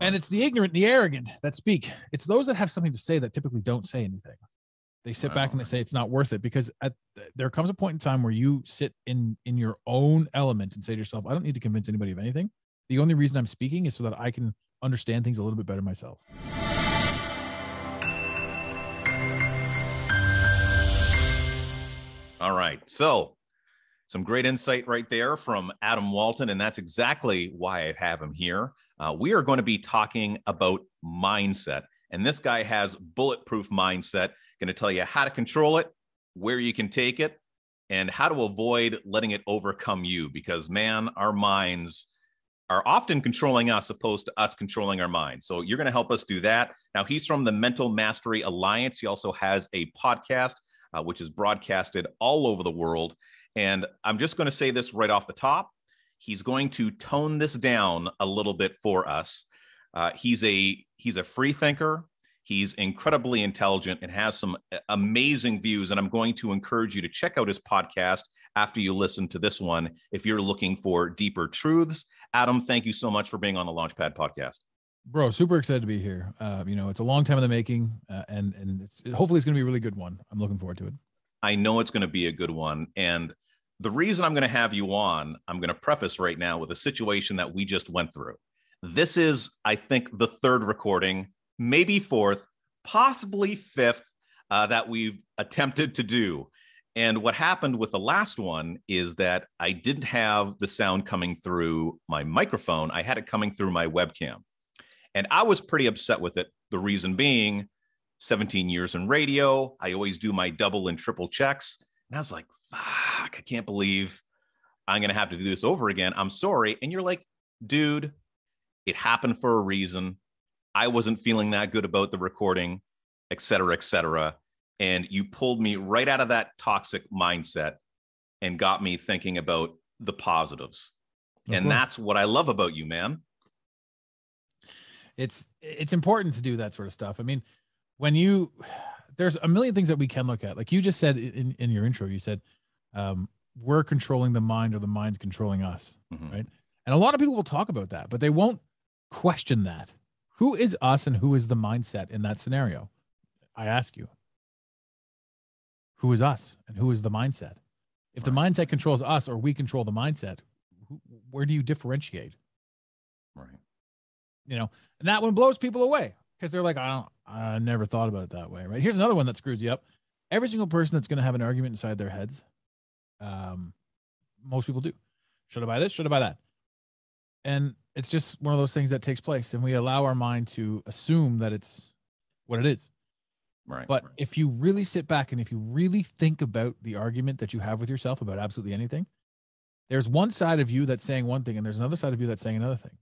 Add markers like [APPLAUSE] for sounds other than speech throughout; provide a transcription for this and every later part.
And it's the ignorant, and the arrogant that speak. It's those that have something to say that typically don't say anything. They sit back and they say it's not worth it because at there comes a point in time where you sit in in your own element and say to yourself, I don't need to convince anybody of anything. The only reason I'm speaking is so that I can understand things a little bit better myself. All right. So, some great insight right there from Adam Walton. And that's exactly why I have him here. Uh, we are going to be talking about mindset. And this guy has bulletproof mindset, going to tell you how to control it, where you can take it, and how to avoid letting it overcome you. Because, man, our minds are often controlling us opposed to us controlling our minds. So, you're going to help us do that. Now, he's from the Mental Mastery Alliance. He also has a podcast uh, which is broadcasted all over the world. And I'm just going to say this right off the top. He's going to tone this down a little bit for us. Uh, he's a he's a free thinker. He's incredibly intelligent and has some amazing views. And I'm going to encourage you to check out his podcast after you listen to this one if you're looking for deeper truths. Adam, thank you so much for being on the Launchpad podcast bro super excited to be here uh, you know it's a long time in the making uh, and and it's hopefully it's going to be a really good one i'm looking forward to it i know it's going to be a good one and the reason i'm going to have you on i'm going to preface right now with a situation that we just went through this is i think the third recording maybe fourth possibly fifth uh, that we've attempted to do and what happened with the last one is that i didn't have the sound coming through my microphone i had it coming through my webcam and I was pretty upset with it. The reason being 17 years in radio. I always do my double and triple checks. And I was like, fuck, I can't believe I'm going to have to do this over again. I'm sorry. And you're like, dude, it happened for a reason. I wasn't feeling that good about the recording, et cetera, et cetera. And you pulled me right out of that toxic mindset and got me thinking about the positives. and that's what I love about you, man it's it's important to do that sort of stuff. I mean, when you there's a million things that we can look at. Like you just said in, in your intro, you said um, we're controlling the mind or the mind's controlling us, mm-hmm. right? And a lot of people will talk about that, but they won't question that. Who is us and who is the mindset in that scenario? I ask you. Who is us and who is the mindset? If the mindset controls us or we control the mindset, where do you differentiate? Right you know, and that one blows people away because they're like, I don't, I never thought about it that way. Right. Here's another one that screws you up. Every single person that's going to have an argument inside their heads, um, most people do. Should I buy this? Should I buy that? And it's just one of those things that takes place, and we allow our mind to assume that it's what it is. Right. But right. if you really sit back and if you really think about the argument that you have with yourself about absolutely anything, there's one side of you that's saying one thing, and there's another side of you that's saying another thing.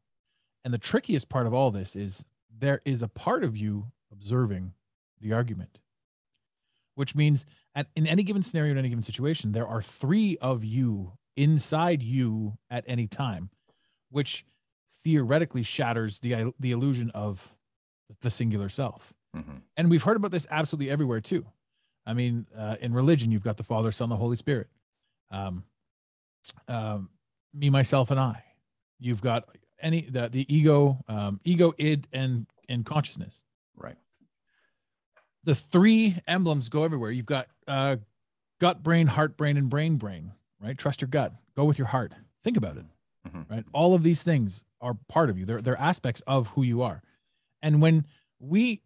And the trickiest part of all this is there is a part of you observing the argument, which means at, in any given scenario, in any given situation, there are three of you inside you at any time, which theoretically shatters the, the illusion of the singular self. Mm-hmm. And we've heard about this absolutely everywhere too. I mean, uh, in religion, you've got the Father, Son, the Holy Spirit. Um, um, me, myself, and I. You've got any the the ego, um, ego, id, and and consciousness. Right. The three emblems go everywhere. You've got uh, gut, brain, heart, brain, and brain, brain. Right. Trust your gut. Go with your heart. Think about it. Mm-hmm. Right. All of these things are part of you. They're they're aspects of who you are. And when we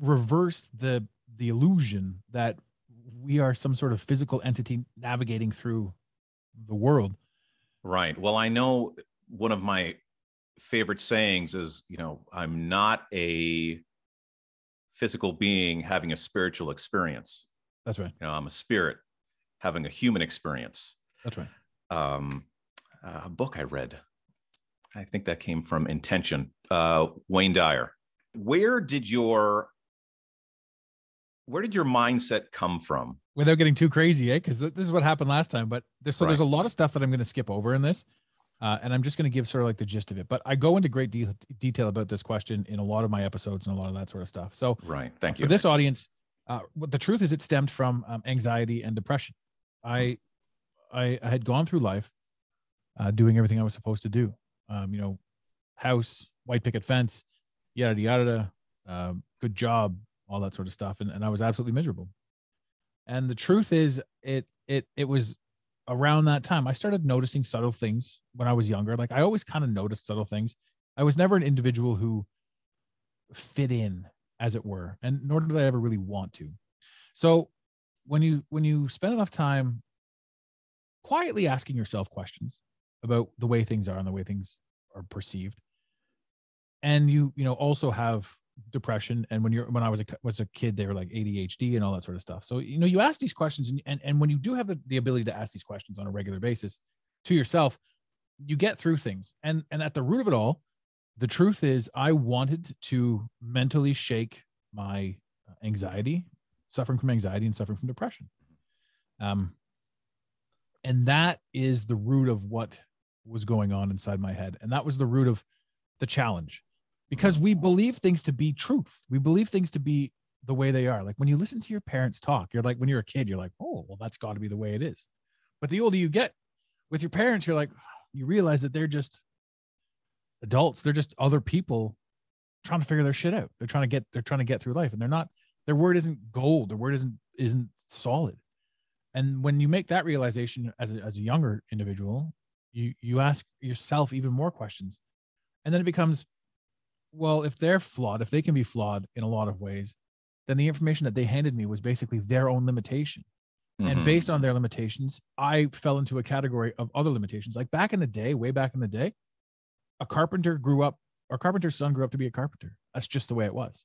reverse the the illusion that we are some sort of physical entity navigating through the world. Right. Well, I know one of my favorite sayings is, you know, I'm not a physical being having a spiritual experience. That's right. You know, I'm a spirit having a human experience. That's right. Um, a book I read, I think that came from Intention, uh, Wayne Dyer. Where did your where did your mindset come from? Without getting too crazy, eh? Because this is what happened last time. But there's, so right. there's a lot of stuff that I'm going to skip over in this. Uh, and I'm just going to give sort of like the gist of it. But I go into great de- detail about this question in a lot of my episodes and a lot of that sort of stuff. So, right. Thank you. For this audience, uh, the truth is it stemmed from um, anxiety and depression. I, I, I had gone through life uh, doing everything I was supposed to do. Um, you know, house, white picket fence, yada yada, um, good job, all that sort of stuff, and, and I was absolutely miserable. And the truth is, it it it was around that time I started noticing subtle things when I was younger. Like I always kind of noticed subtle things. I was never an individual who fit in, as it were, and nor did I ever really want to. So when you when you spend enough time quietly asking yourself questions about the way things are and the way things are perceived and you you know also have depression and when you're when i was a was a kid they were like adhd and all that sort of stuff so you know you ask these questions and and, and when you do have the, the ability to ask these questions on a regular basis to yourself you get through things and and at the root of it all the truth is i wanted to mentally shake my anxiety suffering from anxiety and suffering from depression um and that is the root of what was going on inside my head and that was the root of the challenge because we believe things to be truth. We believe things to be the way they are. Like when you listen to your parents talk, you're like, when you're a kid, you're like, oh, well, that's got to be the way it is. But the older you get with your parents, you're like, you realize that they're just adults. They're just other people trying to figure their shit out. They're trying to get, they're trying to get through life and they're not, their word isn't gold. Their word isn't, isn't solid. And when you make that realization as a, as a younger individual, you, you ask yourself even more questions. And then it becomes, well, if they're flawed, if they can be flawed in a lot of ways, then the information that they handed me was basically their own limitation. Mm-hmm. And based on their limitations, I fell into a category of other limitations. Like back in the day, way back in the day, a carpenter grew up, or carpenter's son grew up to be a carpenter. That's just the way it was.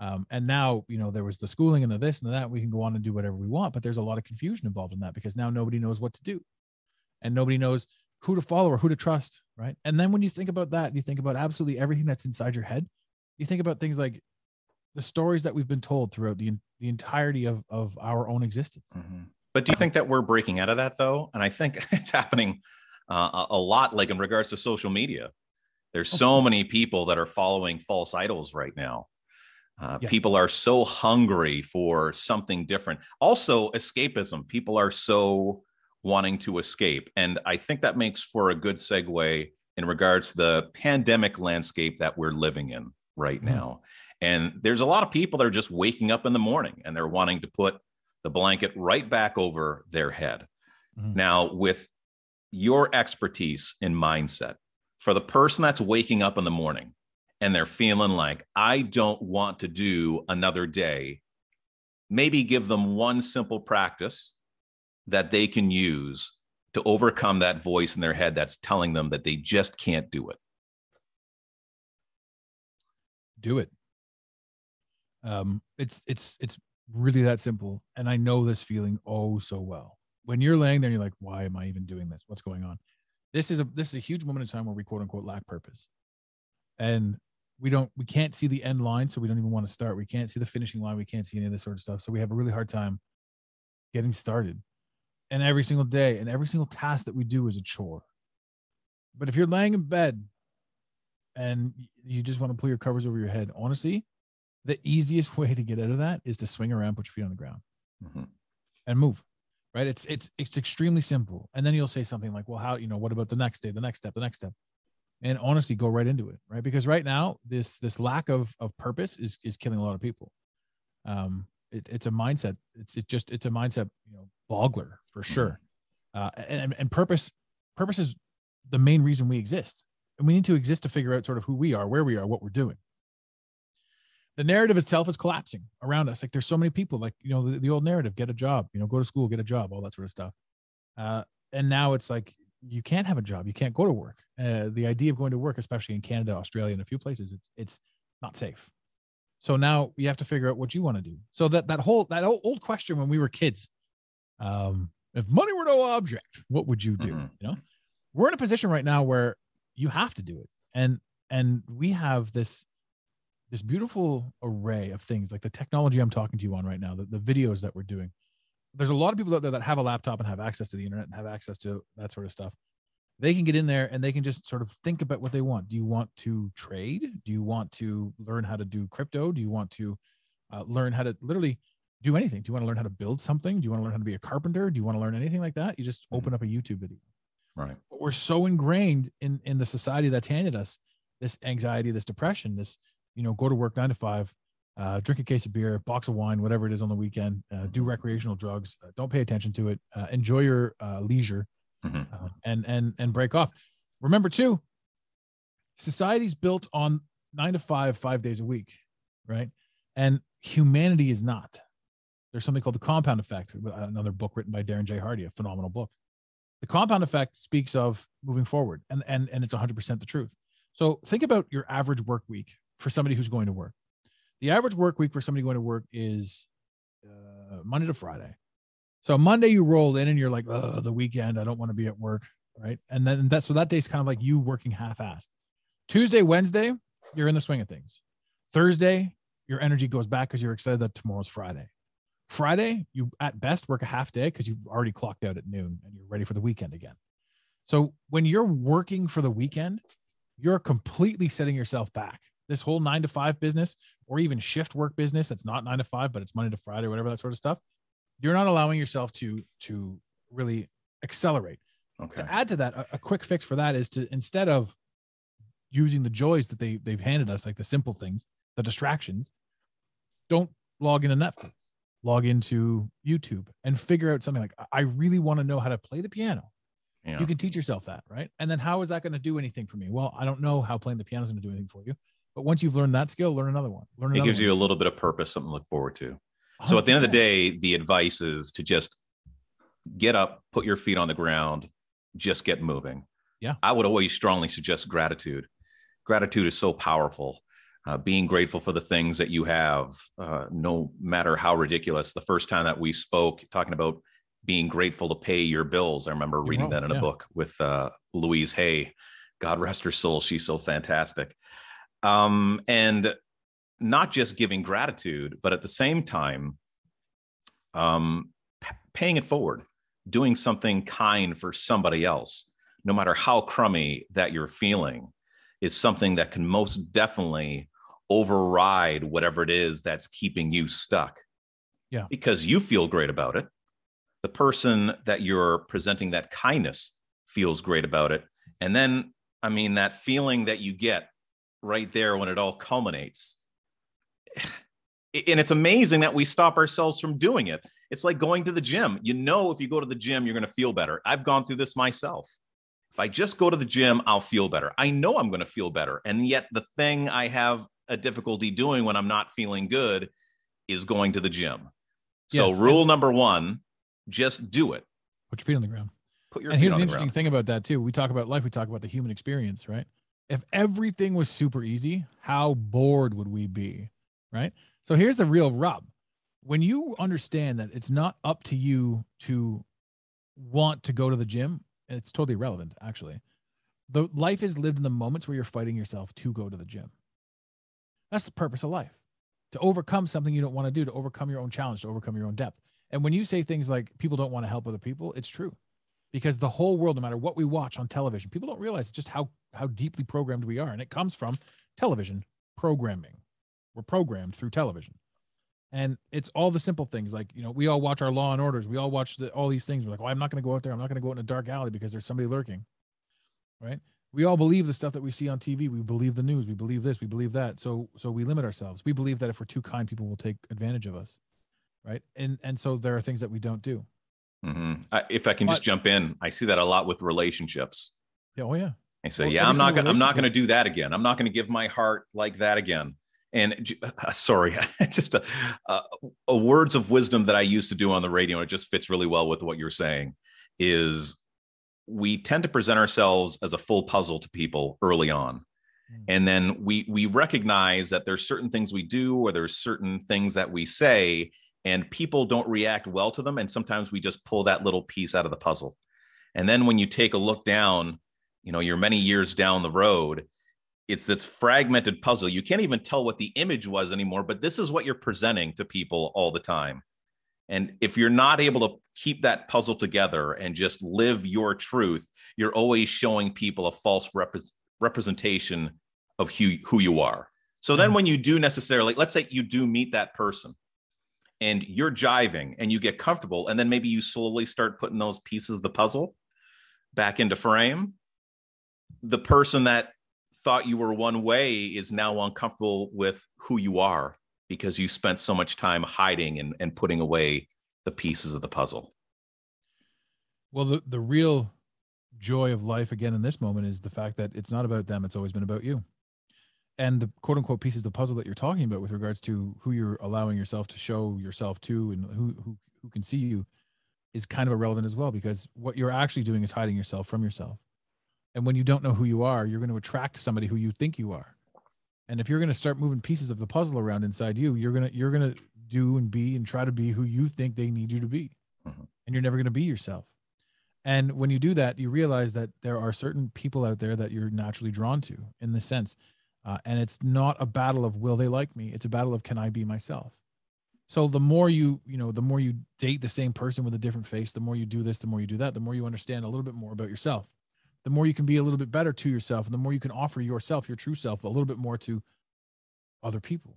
Um, and now, you know, there was the schooling and the this and the that. We can go on and do whatever we want, but there's a lot of confusion involved in that because now nobody knows what to do, and nobody knows who to follow or who to trust, right? And then when you think about that, you think about absolutely everything that's inside your head. You think about things like the stories that we've been told throughout the the entirety of of our own existence. Mm-hmm. But do you think that we're breaking out of that though? And I think [LAUGHS] it's happening uh, a lot, like in regards to social media. There's so many people that are following false idols right now. Uh, yeah. People are so hungry for something different. Also, escapism. People are so wanting to escape. And I think that makes for a good segue in regards to the pandemic landscape that we're living in right mm-hmm. now. And there's a lot of people that are just waking up in the morning and they're wanting to put the blanket right back over their head. Mm-hmm. Now, with your expertise in mindset, for the person that's waking up in the morning and they're feeling like, I don't want to do another day, maybe give them one simple practice that they can use to overcome that voice in their head that's telling them that they just can't do it? Do it. Um, it's it's it's really that simple, and I know this feeling oh so well. When you're laying there, you're like, "Why am I even doing this? What's going on?" This is a this is a huge moment in time where we quote unquote lack purpose, and we don't we can't see the end line, so we don't even want to start. We can't see the finishing line. We can't see any of this sort of stuff, so we have a really hard time getting started and every single day and every single task that we do is a chore. But if you're laying in bed and you just want to pull your covers over your head, honestly, the easiest way to get out of that is to swing around, put your feet on the ground, mm-hmm. and move. Right? It's it's it's extremely simple. And then you'll say something like, "Well, how you know? What about the next day? The next step? The next step?" And honestly, go right into it. Right? Because right now, this this lack of of purpose is is killing a lot of people. Um, it, it's a mindset. It's it just it's a mindset, you know, boggler for sure. Uh, and and purpose purpose is the main reason we exist, and we need to exist to figure out sort of who we are, where we are, what we're doing. The narrative itself is collapsing around us. Like there's so many people, like you know, the, the old narrative: get a job, you know, go to school, get a job, all that sort of stuff. Uh, and now it's like you can't have a job, you can't go to work. Uh, the idea of going to work, especially in Canada, Australia, and a few places, it's it's not safe. So now you have to figure out what you want to do. So that that whole that old question when we were kids, um, if money were no object, what would you do? Mm-hmm. You know, we're in a position right now where you have to do it, and and we have this this beautiful array of things like the technology I'm talking to you on right now, the, the videos that we're doing. There's a lot of people out there that have a laptop and have access to the internet and have access to that sort of stuff they can get in there and they can just sort of think about what they want. Do you want to trade? Do you want to learn how to do crypto? Do you want to uh, learn how to literally do anything? Do you want to learn how to build something? Do you want to learn how to be a carpenter? Do you want to learn anything like that? You just mm-hmm. open up a YouTube video. Right. But we're so ingrained in in the society that's handed us this anxiety, this depression, this, you know, go to work nine to five, uh, drink a case of beer, box of wine, whatever it is on the weekend, uh, do recreational drugs, uh, don't pay attention to it, uh, enjoy your uh, leisure, Mhm. uh, and and and break off. Remember too, society's built on nine to five, five days a week, right? And humanity is not. There's something called the compound effect, another book written by Darren J. Hardy, a phenomenal book. The compound effect speaks of moving forward, and and and it's 100% the truth. So think about your average work week for somebody who's going to work. The average work week for somebody going to work is uh, Monday to Friday. So Monday you roll in and you're like, oh, the weekend, I don't want to be at work, right? And then that's so that day's kind of like you working half-assed. Tuesday, Wednesday, you're in the swing of things. Thursday, your energy goes back because you're excited that tomorrow's Friday. Friday, you at best work a half day because you've already clocked out at noon and you're ready for the weekend again. So when you're working for the weekend, you're completely setting yourself back. This whole nine to five business or even shift work business that's not nine to five, but it's Monday to Friday, whatever that sort of stuff. You're not allowing yourself to to really accelerate. Okay. To add to that, a, a quick fix for that is to instead of using the joys that they they've handed us, like the simple things, the distractions, don't log into Netflix, log into YouTube and figure out something like I I really want to know how to play the piano. Yeah. You can teach yourself that, right? And then how is that going to do anything for me? Well, I don't know how playing the piano is going to do anything for you. But once you've learned that skill, learn another one. Learn it gives one. you a little bit of purpose, something to look forward to. So at the end of the day, the advice is to just get up, put your feet on the ground, just get moving. Yeah. I would always strongly suggest gratitude. Gratitude is so powerful. Uh, being grateful for the things that you have, uh, no matter how ridiculous. The first time that we spoke, talking about being grateful to pay your bills, I remember You're reading that in a book with uh, Louise Hay. God rest her soul. She's so fantastic. Um, and not just giving gratitude, but at the same time, um, p- paying it forward, doing something kind for somebody else, no matter how crummy that you're feeling, is something that can most definitely override whatever it is that's keeping you stuck. Yeah. Because you feel great about it. The person that you're presenting that kindness feels great about it. And then, I mean, that feeling that you get right there when it all culminates. [SIGHS] And it's amazing that we stop ourselves from doing it. It's like going to the gym. You know, if you go to the gym, you're going to feel better. I've gone through this myself. If I just go to the gym, I'll feel better. I know I'm going to feel better. And yet, the thing I have a difficulty doing when I'm not feeling good is going to the gym. So, Yes, rule number one just do it. put your feet on the ground. Put your and feet here's on the the interesting ground. thing about that too. We talk about life, we talk about the human experience, right? If everything was super easy, how bored would we be? Right. So here's the real rub. When you understand that it's not up to you to want to go to the gym, it's totally irrelevant, actually. The life is lived in the moments where you're fighting yourself to go to the gym. That's the purpose of life. To overcome something you don't want to do, to overcome your own challenge, to overcome your own depth. And when you say things like people don't want to help other people, it's true because the whole world, no matter what we watch on television, people don't realize just how how deeply programmed we are, and it comes from television programming. We're programmed through television, and it's all the simple things like you know we all watch our Law and Orders, we all watch the, all these things. We're like, well, I'm not going to go out there. I'm not going to go out in a dark alley because there's somebody lurking, right? We all believe the stuff that we see on TV. We believe the news. We believe this. We believe that. So so we limit ourselves. We believe that if we're too kind, people will take advantage of us, right? And and so there are things that we don't do. Mhm. I, if I can just jump in, I see that a lot with relationships. Yeah, oh yeah. I say, Well, yeah, I'm not gonna, I'm not going to do that again. I'm not going to give my heart like that again. And [LAUGHS] uh, sorry, [LAUGHS] just a, a, a words of wisdom that I used to do on the radio, and it just fits really well with what you're saying. Is we tend to present ourselves as a full puzzle to people early on, Mm. and then we we recognize that there's certain things we do or there's certain things that we say, and people don't react well to them, and sometimes we just pull that little piece out of the puzzle. And then when you take a look down you know you're many years down the road it's this fragmented puzzle. You can't even tell what the image was anymore but this is what you're presenting to people all the time. And if you're not able to keep that puzzle together and just live your truth you're always showing people a false repre- representation of who, who you are. So then Mhm. when you do necessarily let's say you do meet that person and you're jiving and you get comfortable and then maybe you slowly start putting those pieces of the puzzle back into frame the person that thought you were one way is now uncomfortable with who you are because you spent so much time hiding and, and putting away the pieces of the puzzle. Well, the, the real joy of life again in this moment is the fact that it's not about them, it's always been about you. And the quote unquote pieces of the puzzle that you're talking about with regards to who you're allowing yourself to show yourself to and who who who can see you is kind of irrelevant as well because what you're actually doing is hiding yourself from yourself. And when you don't know who you are, you're going to attract somebody who you think you are. And if you're going to start moving pieces of the puzzle around inside you, you're going to you're going to do and be and try to be who you think they need you to be. Mm-hmm. And you're never going to be yourself. And when you do that, you realize that there are certain people out there that you're naturally drawn to in this sense. Uh, and it's not a battle of will they like me? It's a battle of can I be myself? So the more you, you know, the more you date the same person with a different face, the more you do this, the more you do that, the more you understand a little bit more about yourself the more you can be a little bit better to yourself and the more you can offer yourself your true self a little bit more to other people.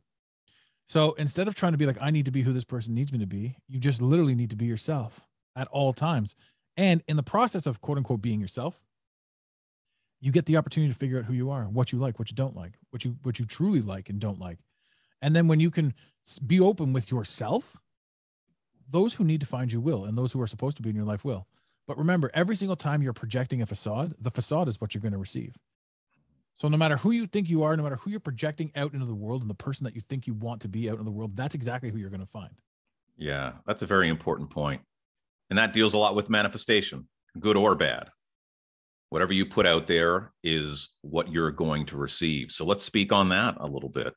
So instead of trying to be like i need to be who this person needs me to be you just literally need to be yourself at all times. And in the process of quote unquote being yourself you get the opportunity to figure out who you are what you like what you don't like what you what you truly like and don't like. And then when you can be open with yourself those who need to find you will and those who are supposed to be in your life will but remember, every single time you're projecting a facade, the facade is what you're going to receive. So no matter who you think you are, no matter who you're projecting out into the world and the person that you think you want to be out in the world, that's exactly who you're going to find. Yeah, that's a very important point. And that deals a lot with manifestation, good or bad. Whatever you put out there is what you're going to receive. So let's speak on that a little bit.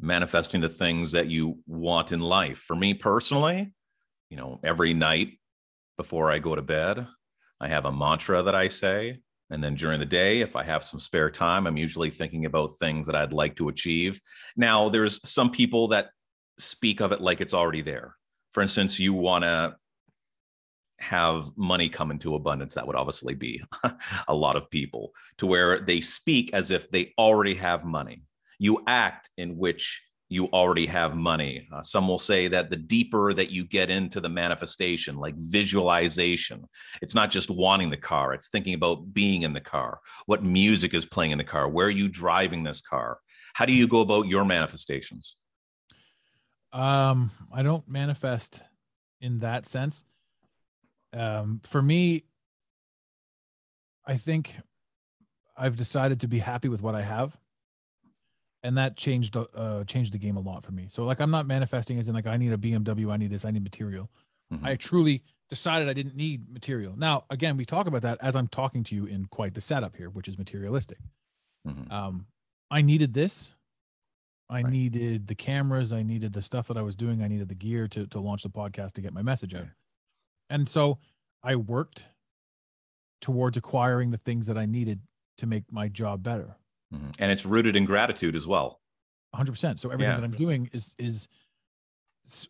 Manifesting the things that you want in life. For me personally, you know, every night before I go to bed. I have a mantra that I say. And then during the day, if I have some spare time, I'm usually thinking about things that I'd like to achieve. Now, there's some people that speak of it like it's already there. For instance, you want to have money come into abundance. That would obviously be [LAUGHS] a lot of people to where they speak as if they already have money. You act in which you already have money. Uh, some will say that the deeper that you get into the manifestation, like visualization, it's not just wanting the car, it's thinking about being in the car, what music is playing in the car, where are you driving this car? How do you go about your manifestations? Um, I don't manifest in that sense. Um, for me, I think I've decided to be happy with what I have and that changed uh changed the game a lot for me. So like I'm not manifesting as in like I need a BMW, I need this, I need material. Mm-hmm. I truly decided I didn't need material. Now again, we talk about that as I'm talking to you in quite the setup here, which is materialistic. Mm-hmm. Um, I needed this. I right. needed the cameras. I needed the stuff that I was doing. I needed the gear to to launch the podcast to get my message out. And so I worked towards acquiring the things that I needed to make my job better. Mm-hmm. And it's rooted in gratitude as well. 100%. So everything yeah. that I'm doing is is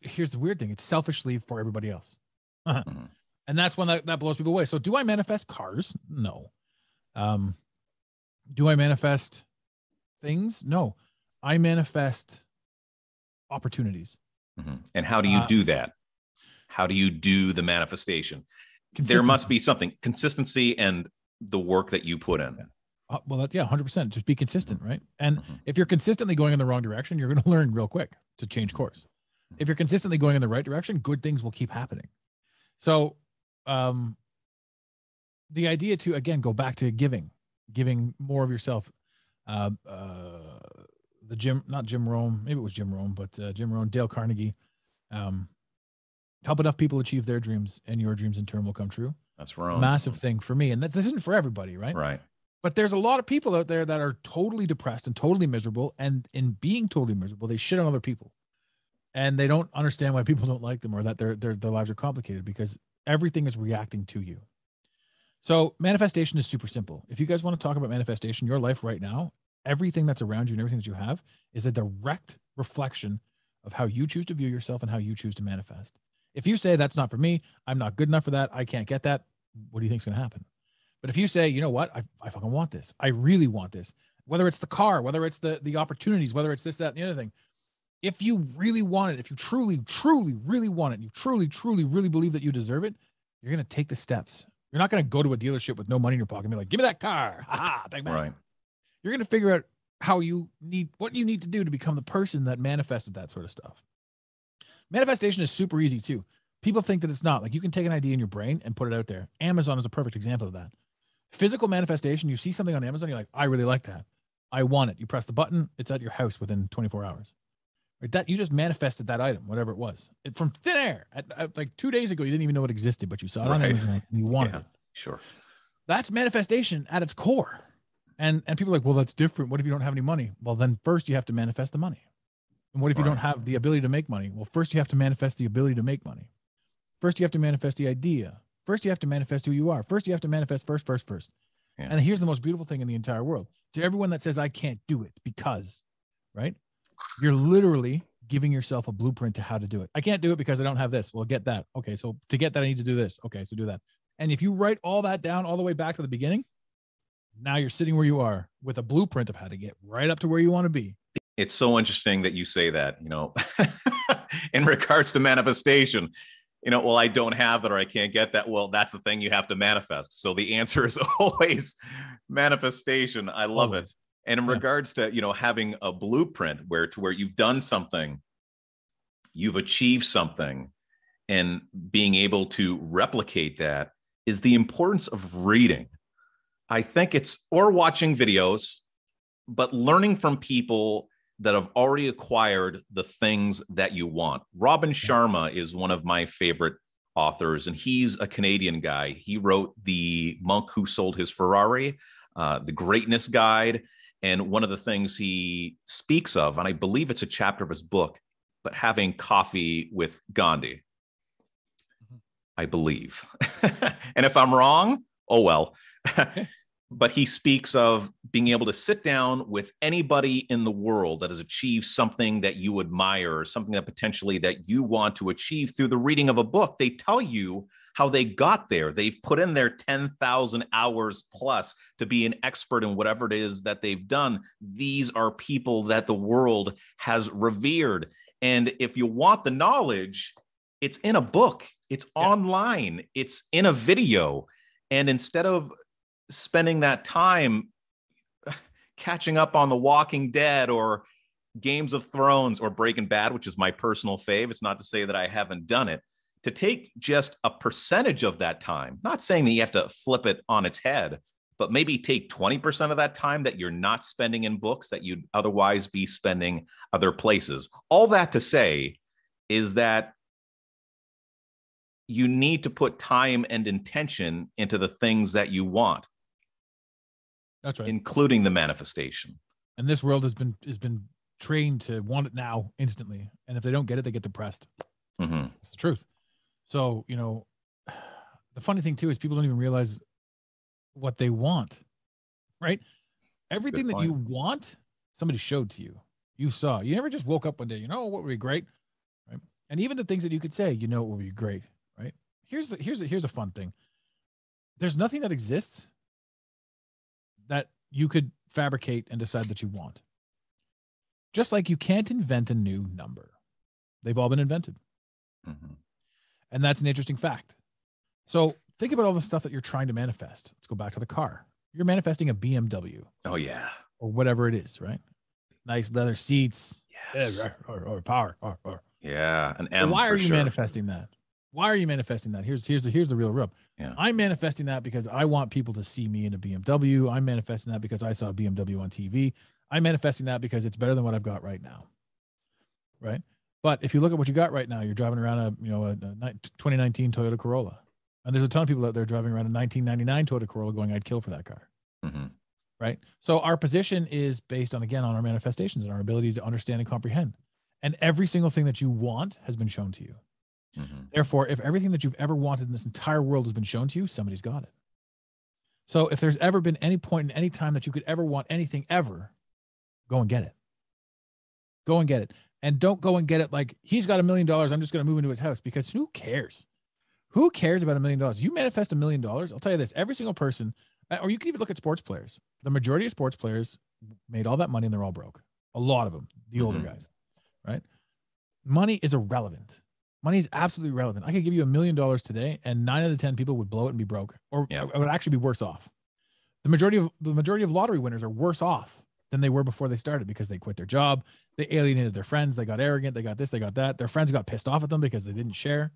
here's the weird thing, it's selfishly for everybody else. mm-hmm. And that's when that, that blows people away. So do I manifest cars? No. Um do I manifest things? No. I manifest opportunities. Mm-hmm. And how do you uh, do that? How do you do the manifestation? There must be something consistency and the work that you put in. Uh, well, that, yeah, 100%. Just be consistent, right? And mm-hmm. if you're consistently going in the wrong direction, you're going [LAUGHS] to learn real quick to change course. If you're consistently going in the right direction, good things will keep happening. So, um, the idea to again go back to giving, giving more of yourself. Uh, uh, the Jim, not Jim Rohn, maybe it was Jim Rohn, but uh, Jim Rohn, Dale Carnegie. Um, help enough people achieve their dreams, and your dreams in turn will come true. That's wrong. Massive thing for me, and that this isn't for everybody, right? Right. But there's a lot of people out there that are totally depressed and totally miserable. And in being totally miserable, they shit on other people. And they don't understand why people [LAUGHS] don't like them or that their, their, their lives are complicated because everything is reacting to you. So manifestation is super simple. If you guys want to talk about manifestation, your life right now, everything that's around you and everything that you have is a direct reflection of how you choose to view yourself and how you choose to manifest. If you say that's not for me, I'm not good enough for that, I can't get that, what do you think is going to happen? But if you say, you know what, I, I fucking want this. I really want this. Whether it's the car, whether it's the the opportunities, whether it's this, that, and the other thing. If you really want it, if you truly, truly, really want it, you truly, truly, really believe that you deserve it, you're gonna take the steps. You're not gonna go to a dealership with no money in your pocket and be like, give me that car. [LAUGHS] Ha ha, bang bang. Right. You're going to figure out how you need what you need to do to become the person that manifested that sort of stuff. Manifestation is super easy too. People think that it's not. Like you can take an idea in your brain and put it out there. Amazon is a perfect example of that. Physical manifestation, you see something on Amazon, you're like, I really like that. I want it. You press the button, it's at your house within 24 hours. Right? That you just manifested that item, whatever it was, it, from thin air. At, at, like two days ago, you didn't even know it existed, but you saw it on Amazon and you wanted Yeah, it. sure. That's manifestation at its core. And and people are like, well, that's different. What if you don't have any money? Well, then first you have to manifest the money. And what if you don't have the ability to make money? Well, first you have to manifest the ability to make money. First you have to manifest the idea. First you have to manifest who you are. First you have to manifest first, first, first. Yeah. And here's the most beautiful thing in the entire world. To everyone that says I can't do it because, right? You're literally giving yourself a blueprint to how to do it. I can't do it because I don't have this. Well, get that. Okay, so to get that I need to do this. Okay, so do that. And if you write all that down all the way back to the beginning, now you're sitting where you are with a blueprint of how to get right up to where you want to be. it's so interesting that you say that you know [LAUGHS] in regards to manifestation you know well i don't have it or i can't get that. Well that's the thing you have to manifest. So the answer is [LAUGHS] always manifestation. I love Always. it and in Yeah. regards to you know having a blueprint where to where you've done something you've achieved something and being able to replicate that is the importance of reading. I think it's or watching videos but learning from people that have already acquired the things that you want. Robin Sharma is one of my favorite authors, and he's a Canadian guy. He wrote The Monk Who Sold His Ferrari, uh, The Greatness Guide. And one of the things he speaks of, and I believe it's a chapter of his book, but having coffee with Gandhi. Mhm. I believe. [LAUGHS] and if I'm wrong, oh well. [LAUGHS] but he speaks of being able to sit down with anybody in the world that has achieved something that you admire or something that potentially that you want to achieve through the reading of a book. They tell you how they got there. They've put in their 10,000 hours plus to be an expert in whatever it is that they've done. These are people that the world has revered. And if you want the knowledge it's in a book. It's Yeah. online. It's in a video. And instead of spending that time [LAUGHS] catching up on The Walking Dead or Games of Thrones or Breaking Bad, which is my personal fave. It's not to say that I haven't done it. To take just a percentage of that time, not saying that you have to flip it on its head, but maybe take 20% of that time that you're not spending in books that you'd otherwise be spending other places. All that to say is that you need to put time and intention into the things that you want That's right. including the manifestation. and this world has been has been trained to want it now instantly. And if they don't get it, they get depressed. Mhm. It's the truth. So, you know, the funny thing too is people don't even realize what they want, right? Everything that you want, somebody showed to you. You saw. You never just woke up one day, you know what would be great, right? And even the things that you could say, you know, what would be great, right? Here's the here's the, here's a fun thing. There's nothing that exists that you could fabricate and decide that you want. Just like you can't invent a new number. They've all been invented. Mhm. And that's an interesting fact. So think about all the stuff that you're trying to manifest. Let's go back to the car. You're manifesting a BMW Oh yeah. or whatever it is, right? Nice leather seats, Yes. or, or power. Or, or. Yeah. An So M. why for are you sure. manifesting that? Why are you manifesting that? Here's here's the here's the real rub. Yeah. I'm manifesting that because I want people to see me in a BMW. I'm manifesting that because I saw a BMW on TV. I'm manifesting that because it's better than what I've got right now. Right? But if you look at what you got right now, you're driving around a, you know, a, a 2019 Toyota Corolla. And there's a ton of people out there driving around a 1999 Toyota Corolla going, I'd kill for that car Mhm. right? So our position is based on again on our manifestations and our ability to understand and comprehend. And every single thing that you want has been shown to you. Mhm. Therefore, if everything that you've ever wanted in this entire world has been shown to you, somebody's got it. So if there's ever been any point in any time that you could ever want anything ever, go and get it. Go and get it. And don't go and get it like he's got a million dollars. I'm just going to move into his house because who cares? Who cares about a million dollars? You manifest a million dollars. I'll tell you this every single person, uh, or you can even look at sports players. The majority of sports players made all that money and they're all broke. A lot of them, the older Mhm. guys, right? Money is irrelevant. Money is absolutely relevant. I could give you a million dollars today, and nine out of 10 people would blow it and be broke, or Yeah. I would actually be worse off. The majority of the majority of lottery winners are worse off than they were before they started because they quit their job, they alienated their friends, they got arrogant, they got this, they got that. Their friends got pissed off at them because they didn't share,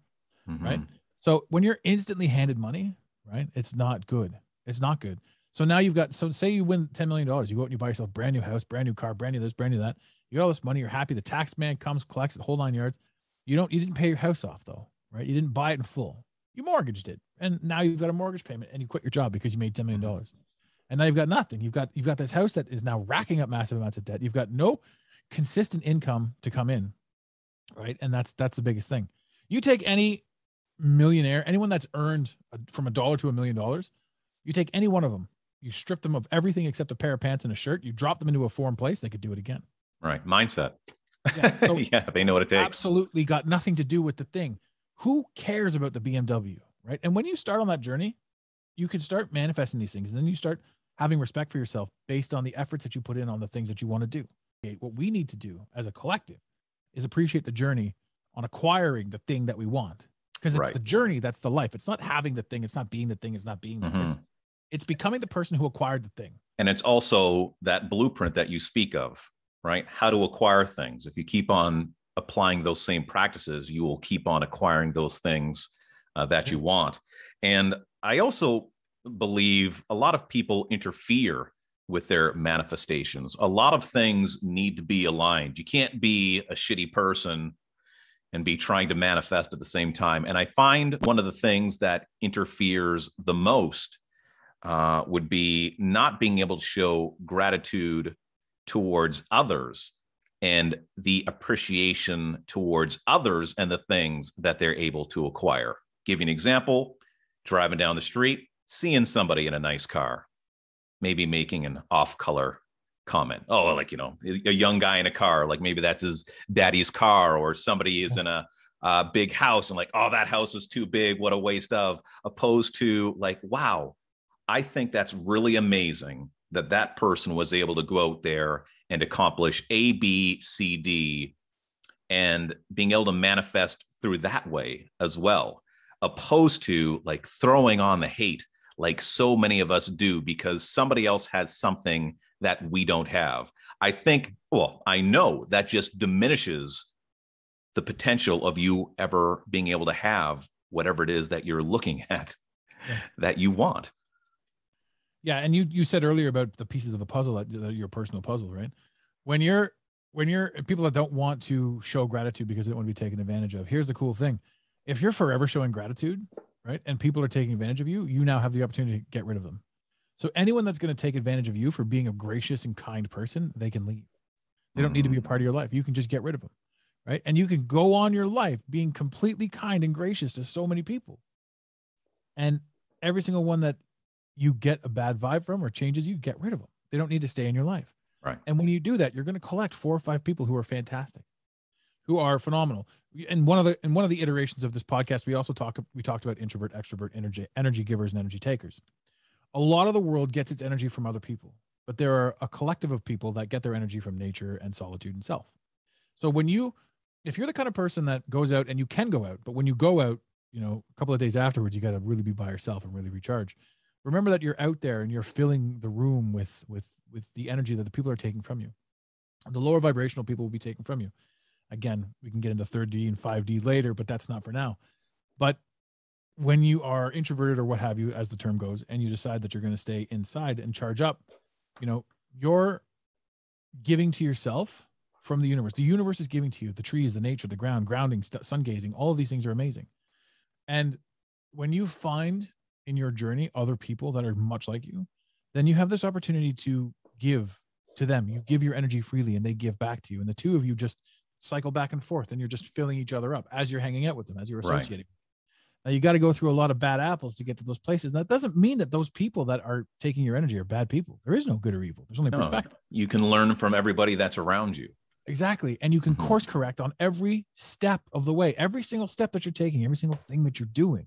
Mhm. right? So when you're instantly handed money, right, it's not good. It's not good. So now you've got so say you win ten million dollars, you go out and you buy yourself a brand new house, brand new car, brand new this, brand new that. You got all this money, you're happy. The tax man comes, collects it, whole nine yards. You don't, you didn't pay your house off though, right? You didn't buy it in full. You mortgaged it, and now you've got a mortgage payment, and you quit your job because you made ten million dollars, and now you've got nothing. You've got you've got this house that is now racking up massive amounts of debt. You've got no consistent income to come in, right? And that's that's the biggest thing. You take any millionaire, anyone that's earned a, from a dollar to a million dollars, you take any one of them, you strip them of everything except a pair of pants and a shirt, you drop them into a foreign place, they could do it again. Right. Mindset. Yeah, so [LAUGHS] yeah, they know what it takes. Absolutely got nothing to do with the thing. Who cares about the BMW, right? And when you start on that journey, you can start manifesting these things, and then you start having respect for yourself based on the efforts that you put in on the things that you want to do. Okay, What we need to do as a collective is appreciate the journey on acquiring the thing that we want, because it's Right. the journey that's the life. It's not having the thing. It's not being the thing. It's not being. the mm-hmm. It's, it's becoming the person who acquired the thing. And it's also that blueprint that you speak of, right? How to acquire things. If you keep on applying those same practices, you will keep on acquiring those things uh, that you want. And I also believe a lot of people interfere with their manifestations. A lot of things need to be aligned. You can't be a shitty person and be trying to manifest at the same time. And I find one of the things that interferes the most uh, would be not being able to show gratitude towards others and the appreciation towards others and the things that they're able to acquire. Give you an example driving down the street, seeing somebody in a nice car, maybe making an off color comment. Oh, like, you know, a young guy in a car, like maybe that's his daddy's car, or somebody is in a, a big house and like, oh, that house is too big. What a waste of, opposed to like, wow, I think that's really amazing that that person was able to go out there and accomplish A, B, C, D, and being able to manifest through that way as well, opposed to like throwing on the hate like so many of us do because somebody else has something that we don't have. I think, well, I know that just diminishes the potential of you ever being able to have whatever it is that you're looking [LAUGHS] at that you want. Yeah, and you you said earlier about the pieces of the puzzle that, that your personal puzzle, right? When you're when you're people that don't want to show gratitude because they don't want to be taken advantage of. Here's the cool thing: if you're forever showing gratitude, right, and people are taking advantage of you, you now have the opportunity to get rid of them. So anyone that's going to take advantage of you for being a gracious and kind person, they can leave. They don't need to be a mm. part of your life. You can just get rid of them, right? And you can go on your life being completely kind and gracious to so many people. And every single one that you get a bad vibe from or changes you, get rid of them. They don't need to stay in your life. Right. And when you do that, you're going to collect four or five people who are fantastic, who are phenomenal. And one of the in one of the iterations of this podcast, we also talk we talked about introvert, extrovert, energy, energy givers, and energy takers. A lot of the world gets its energy from other people, but there are a collective of people that get their energy from nature and solitude and self. So when you if you're the kind of person that goes out and you can go out, but when you go out, you know, a couple of days afterwards, you got to really be by yourself and really recharge. Remember that you're out there and you're filling the room with with with the energy that the people are taking from you. The lower vibrational people will be taken from you. Again, we can get into third D and 5D later, but that's not for now. But when you are introverted or what have you, as the term goes, and you decide that you're going to stay inside and charge up, you know, you're giving to yourself from the universe. The universe is giving to you the trees, the nature, the ground, grounding, sun gazing. All of these things are amazing. And when you find in your journey other people that are much like you, then you have this opportunity to give to them. You give your energy freely and they give back to you. And the two of you just cycle back and forth and you're just filling each other up as you're hanging out with them, as you're Right. associating. Now you got to go through a lot of bad apples to get to those places. That doesn't mean that those people that are taking your energy are bad people. There is no good or evil. There's only No, perspective. you can learn from everybody that's around you. Exactly. And you can Mhm. course correct on every step of the way, every single step that you're taking, every single thing that you're doing.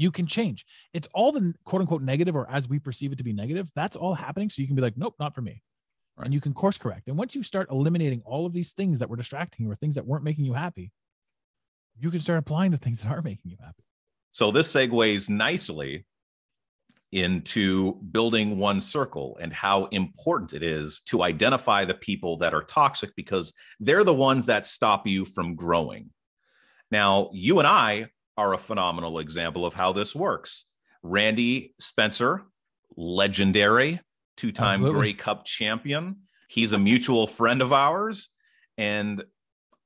You can change. It's all the quote unquote negative, or as we perceive it to be negative, that's all happening. So you can be like, nope, not for me. Right. And you can course correct. And once you start eliminating all of these things that were distracting you or things that weren't making you happy, you can start applying the things that are making you happy. So this segues nicely into building one circle and how important it is to identify the people that are toxic because they're the ones that stop you from growing. Now, you and I are a phenomenal example of how this works. Randy Spencer, legendary two time Grey Cup champion. He's a mutual friend of ours. And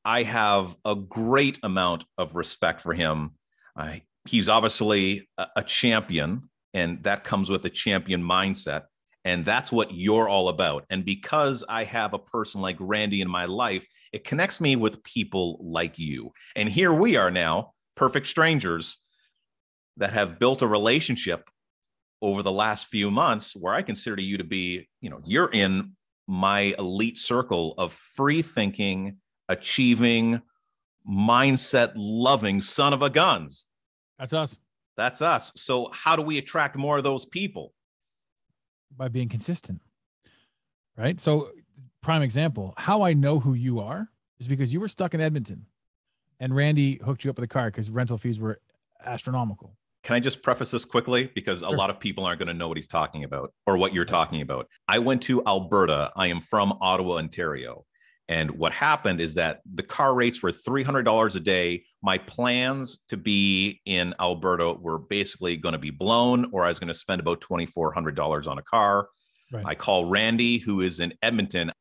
I have a great amount of respect for him. Uh, he's obviously a, a champion, and that comes with a champion mindset. And that's what you're all about. And because I have a person like Randy in my life, it connects me with people like you. And here we are now, perfect strangers that have built a relationship over the last few months where I consider you to be, you know, you're in my elite circle of free thinking, achieving, mindset loving son of a guns. That's us. That's us. So, how do we attract more of those people? By being consistent, right? So, prime example how I know who you are is because you were stuck in Edmonton and Randy hooked you up with a car because rental fees were astronomical. Can I just preface this quickly? Because a lot of people aren't going to know what he's talking about or what you're talking about. I went to Alberta. I am from Ottawa, Ontario. And what happened is that the car rates were $300 a day. My plans to be in Alberta were basically going to be blown, or I was going to spend about $2,400 on a car. Right. I call Randy, who is in Edmonton,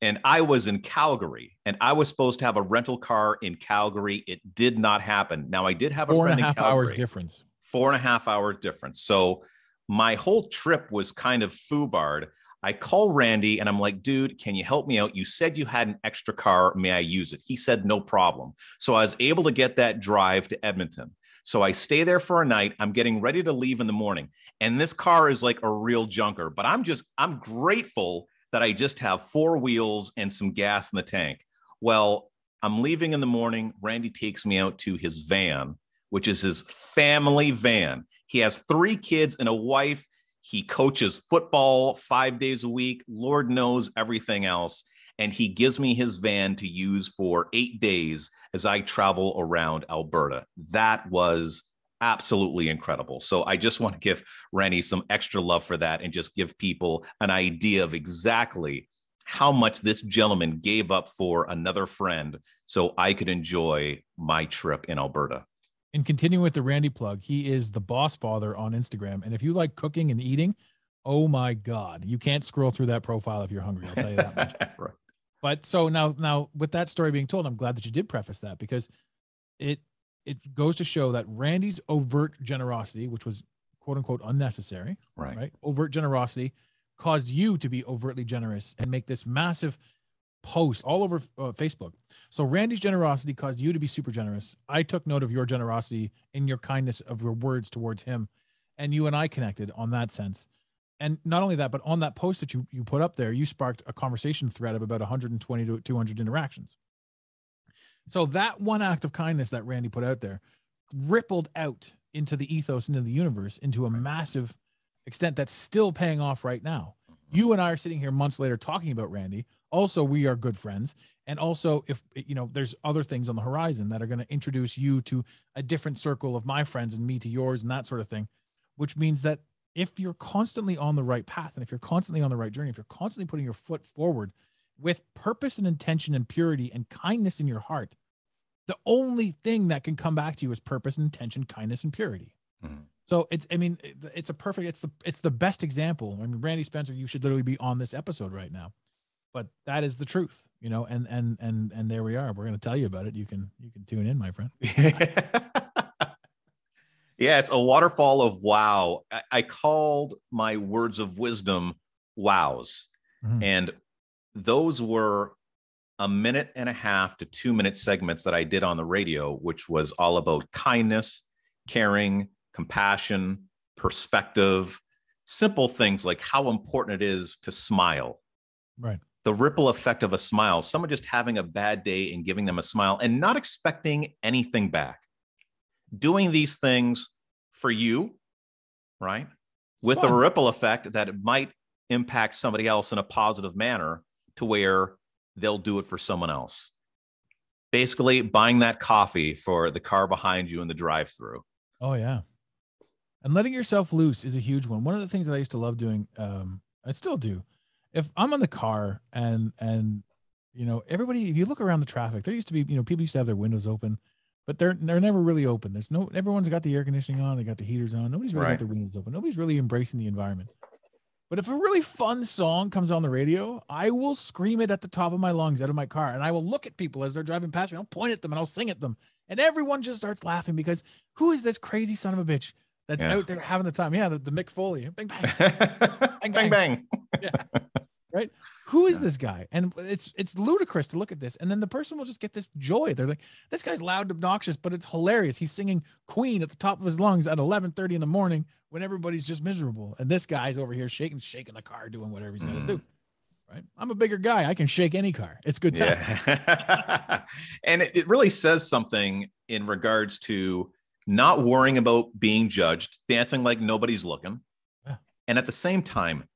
and I was in Calgary, and I was supposed to have a rental car in Calgary. It did not happen. Now, I did have a four and a half hours difference. Four and a half hours difference. So my whole trip was kind of foobarred. I call Randy and I'm like, dude, can you help me out? You said you had an extra car. May I use it? He said, no problem. So I was able to get that drive to Edmonton. So I stay there for a night. I'm getting ready to leave in the morning. And this car is like a real junker, but I'm just, I'm grateful that I just have four wheels and some gas in the tank. Well, I'm leaving in the morning. Randy takes me out to his van, which is his family van. He has three kids and a wife he coaches football five days a week, Lord knows everything else. And he gives me his van to use for eight days as I travel around Alberta. That was absolutely incredible. So I just want to give Randy some extra love for that and just give people an idea of exactly how much this gentleman gave up for another friend so I could enjoy my trip in Alberta and continuing with the Randy plug, he is the boss father on Instagram. And if you like cooking and eating, oh my God, you can't scroll through that profile if you're hungry. I'll tell you that much. [LAUGHS] right. But so now, now with that story being told, I'm glad that you did preface that because it it goes to show that Randy's overt generosity, which was quote unquote unnecessary, right? Right, overt generosity caused you to be overtly generous and make this massive post all over uh, Facebook. So Randy's generosity caused you to be super generous. I took note of your generosity in your kindness of your words towards him, and you and I connected on that sense. And not only that, but on that post that you you put up there, you sparked a conversation thread of about 120 to 200 interactions. So that one act of kindness that Randy put out there rippled out into the ethos into the universe into a massive extent that's still paying off right now. Mm-hmm. You and I are sitting here months later talking about Randy. Also we are good friends. And also if you know there's other things on the horizon that are going to introduce you to a different circle of my friends and me to yours and that sort of thing which means that if you're constantly on the right path and if you're constantly on the right journey if you're constantly putting your foot forward with purpose and intention and purity and kindness in your heart the only thing that can come back to you is purpose and intention kindness and purity. Mm-hmm. so it's i mean it's a perfect it's the it's the best example. I mean randy spencer you should literally be on this episode right now but that is the truth you know and and and and there we are. We're going to tell you about it. You can you can tune in my friend. [LAUGHS] Yeah it's a waterfall of wow. I, I, called my words of wisdom wows. Mm-hmm. and those were a minute and a half to two minute segments that i did on the radio which was all about kindness caring compassion perspective simple things like how important it is to smile right the ripple effect of a smile, someone just having a bad day and giving them a smile and not expecting anything back. Doing these things for you, right? With fun. a ripple effect that it might impact somebody else in a positive manner to where they'll do it for someone else. Basically, buying that coffee for the car behind you in the drive through. Oh, yeah. And letting yourself loose is a huge one. One of the things that I used to love doing, um, I still do. If I'm in the car and and you know everybody, if you look around the traffic, there used to be you know people used to have their windows open, but they're they're never really open. There's no everyone's got the air conditioning on, they got the heaters on. Nobody's really Right. got their windows open. Nobody's really embracing the environment. But if a really fun song comes on the radio, I will scream it at the top of my lungs out of my car, and I will look at people as they're driving past me. I'll point at them and I'll sing at them, and everyone just starts laughing because who is this crazy son of a bitch that's Yeah. out there having the time? Yeah, the, the Mick Foley, [LAUGHS] bang bang. bang bang bang. yeah, right? Who is this guy? And it's it's ludicrous to look at this, and then the person will just get this joy. They're like, this guy's loud, obnoxious, but it's hilarious. He's singing Queen at the top of his lungs at 11:30 in the morning when everybody's just miserable, and this guy's over here shaking, shaking the car, doing whatever he's gonna Mhm. do. Right? I'm a bigger guy. I can shake any car. It's good time. Yeah. [LAUGHS] and it, it really says something in regards to not worrying about being judged, dancing like nobody's looking. Yeah. And at the same time,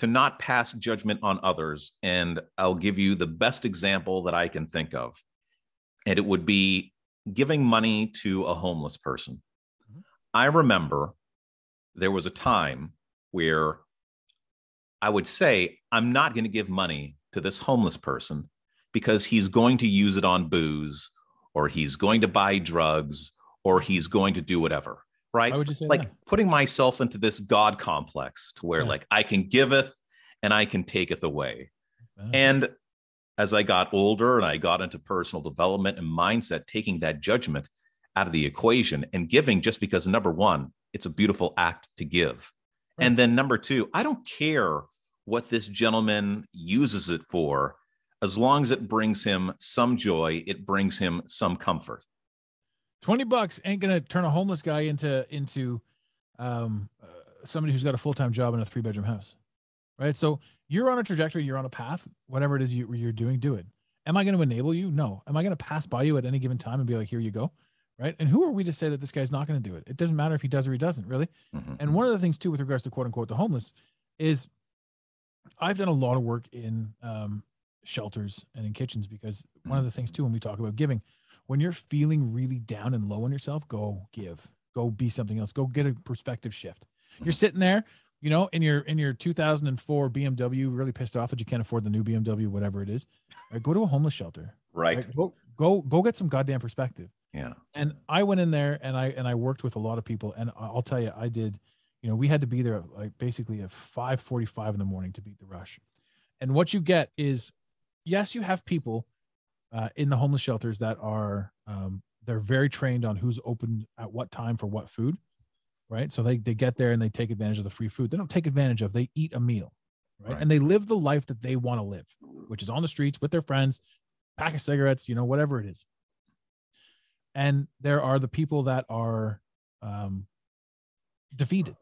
to not pass judgment on others. And I'll give you the best example that I can think of. And it would be giving money to a homeless person. Mhm. I remember there was a time where I would say, I'm not going to give money to this homeless person because he's going to use it on booze or he's going to buy drugs or he's going to do whatever. Right. Why would you say like that? putting myself into this God complex to where Yeah. like I can giveth and I can taketh away. And as I got older and I got into personal development and mindset, taking that judgment out of the equation and giving just because number one, it's a beautiful act to give. Right. And then number two, I don't care what this gentleman uses it for, as long as it brings him some joy, it brings him some comfort. 20 bucks ain't gonna turn a homeless guy into into um uh, somebody who's got a full-time job in a three-bedroom house right? So you're on a trajectory you're on a path whatever it is you, you're doing do it. Am i going to enable you? No. Am i going to pass by you at any given time and be like here you go right? And who are we to say that this guy's not going to do it? It doesn't matter if he does or he doesn't really. Mhm. and one of the things too with regards to quote unquote the homeless is I've done a lot of work in um, shelters and in kitchens because one of the things too when we talk about giving, when you're feeling really down and low on yourself, go give, go be something else, go get a perspective shift. You're sitting there, you know, in your in your 2004 BMW, really pissed off that you can't afford the new BMW, whatever it is. Right, go to a homeless shelter. Right. right? Go go go get some goddamn perspective Yeah. and I went in there and I and I worked with a lot of people and I'll tell you I did you know we had to be there like basically at 5:45 in the morning to beat the rush. And what you get is yes you have people uh, in the homeless shelters that are um, they're very trained on who's open at what time for what food right so they they get there and they take advantage of the free food they don't take advantage of they eat a meal right, Right. and they live the life that they want to live which is on the streets with their friends pack of cigarettes you know whatever it is and there are the people that are um, defeated.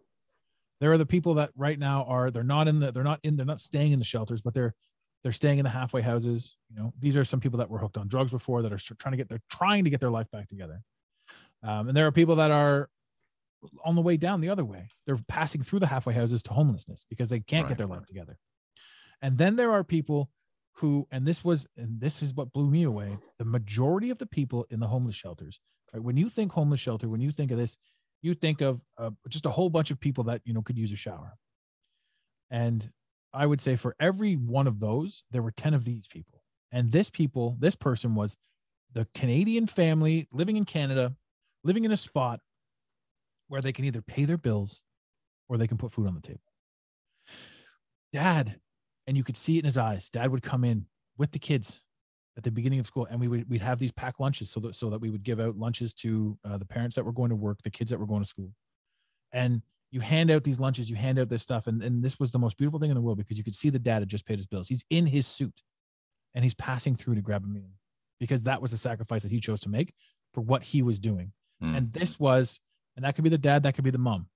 There are the people that right now are they're not in the they're not in they're not staying in the shelters, but they're they're staying in the halfway houses. You know, these are some people that were hooked on drugs before that are trying to get they're trying to get their life back together. Um, and there are people that are on the way down the other way. They're passing through the halfway houses to homelessness because they can't Right, get their life together. And then there are people who, and this was, and this is what blew me away. The majority of the people in the homeless shelters, right? When you think homeless shelter, when you think of this, you think of uh, just a whole bunch of people that you know could use a shower. And I would say for every one of those, there were ten of these people. And this people, this person was the Canadian family living in Canada, living in a spot where they can either pay their bills or they can put food on the table. Dad, and you could see it in his eyes. Dad would come in with the kids at the beginning of school, and we would we'd have these packed lunches so that so that we would give out lunches to uh, the parents that were going to work, the kids that were going to school, and you hand out these lunches, you hand out this stuff, and and this was the most beautiful thing in the world because you could see the dad had just paid his bills. He's in his suit, and he's passing through to grab a meal because that was the sacrifice that he chose to make for what he was doing. Mm. And this was, and that could be the dad, that could be the mom,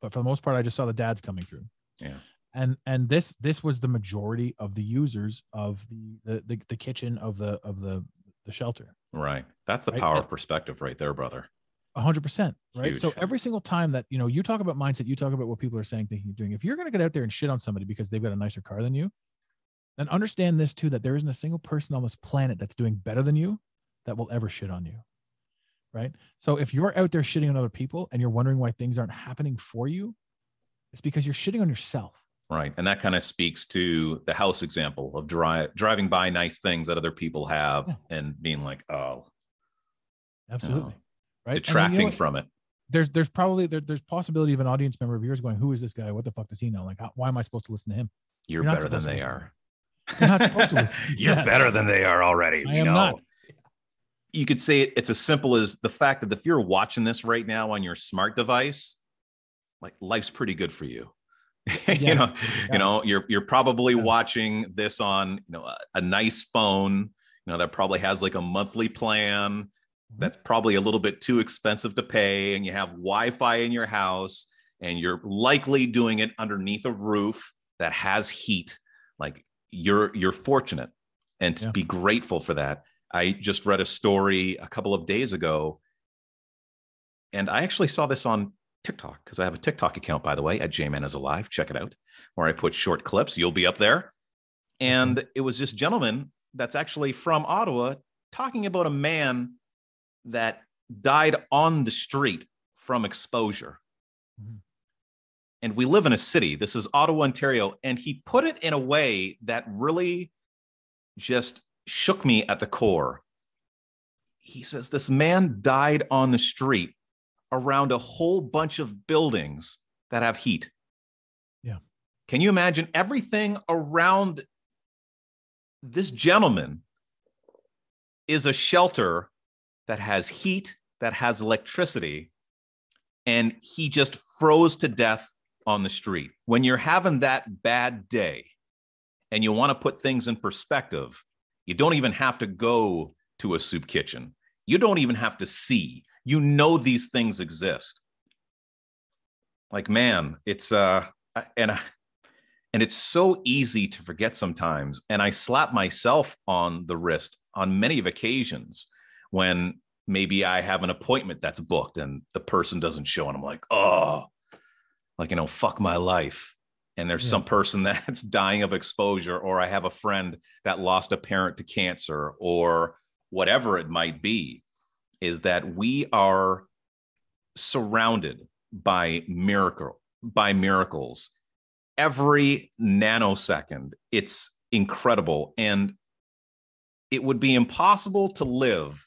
but for the most part, I just saw the dads coming through. Yeah. And and this this was the majority of the users of the the the, the kitchen of the of the the shelter. Right. That's the Right, power of perspective right there, brother. A hundred percent. Right. So every single time that you know you talk about mindset, you talk about what people are saying, thinking, doing. If you're gonna get out there and shit on somebody because they've got a nicer car than you, then understand this too: that there isn't a single person on this planet that's doing better than you that will ever shit on you. right? So if you're out there shitting on other people and you're wondering why things aren't happening for you, it's because you're shitting on yourself. Right. And that kind of speaks to the house example of dri- driving by nice things that other people have yeah. and being like, oh, absolutely. Right. Detracting you know from it. There's, there's probably, there, there's possibility of an audience member of yours going, who is this guy? What the fuck does he know? Like, how, why am I supposed to listen to him? You're, You're better than they are. You're not supposed to listen. [LAUGHS] You're yeah. better than they are already. I am know? not. You could say it, it's as simple as the fact that if you're watching this right now on your smart device, like life's pretty good for you. [LAUGHS] you know, yeah. you know, you're you're probably yeah. watching this on you know a, a, nice phone, you know, that probably has like a monthly plan. That's probably a little bit too expensive to pay, and you have Wi-Fi in your house, and you're likely doing it underneath a roof that has heat. Like you're you're fortunate, and to yeah. be grateful for that. I just read a story a couple of days ago, and I actually saw this on TikTok because I have a TikTok account, by the way, at JMan is Alive. Check it out, where I put short clips. You'll be up there. And it was this gentleman that's actually from Ottawa talking about a man that died on the street from exposure. Mm-hmm. And we live in a city. This is Ottawa, Ontario. And he put it in a way that really just shook me at the core. He says, This man died on the street around a whole bunch of buildings that have heat. Yeah. Can you imagine everything around this gentleman is a shelter that has heat, that has electricity, and he just froze to death on the street. When you're having that bad day and you want to put things in perspective, you don't even have to go to a soup kitchen. You don't even have to see you know these things exist like man it's uh and uh, and it's so easy to forget sometimes and i slap myself on the wrist on many of occasions when maybe i have an appointment that's booked and the person doesn't show and i'm like oh like you know fuck my life. And there's yeah. some person [LAUGHS] that's dying of exposure or i have a friend that lost a parent to cancer or whatever it might be is that we are surrounded by miracle by miracles. Every nanosecond it's incredible. And it would be impossible to live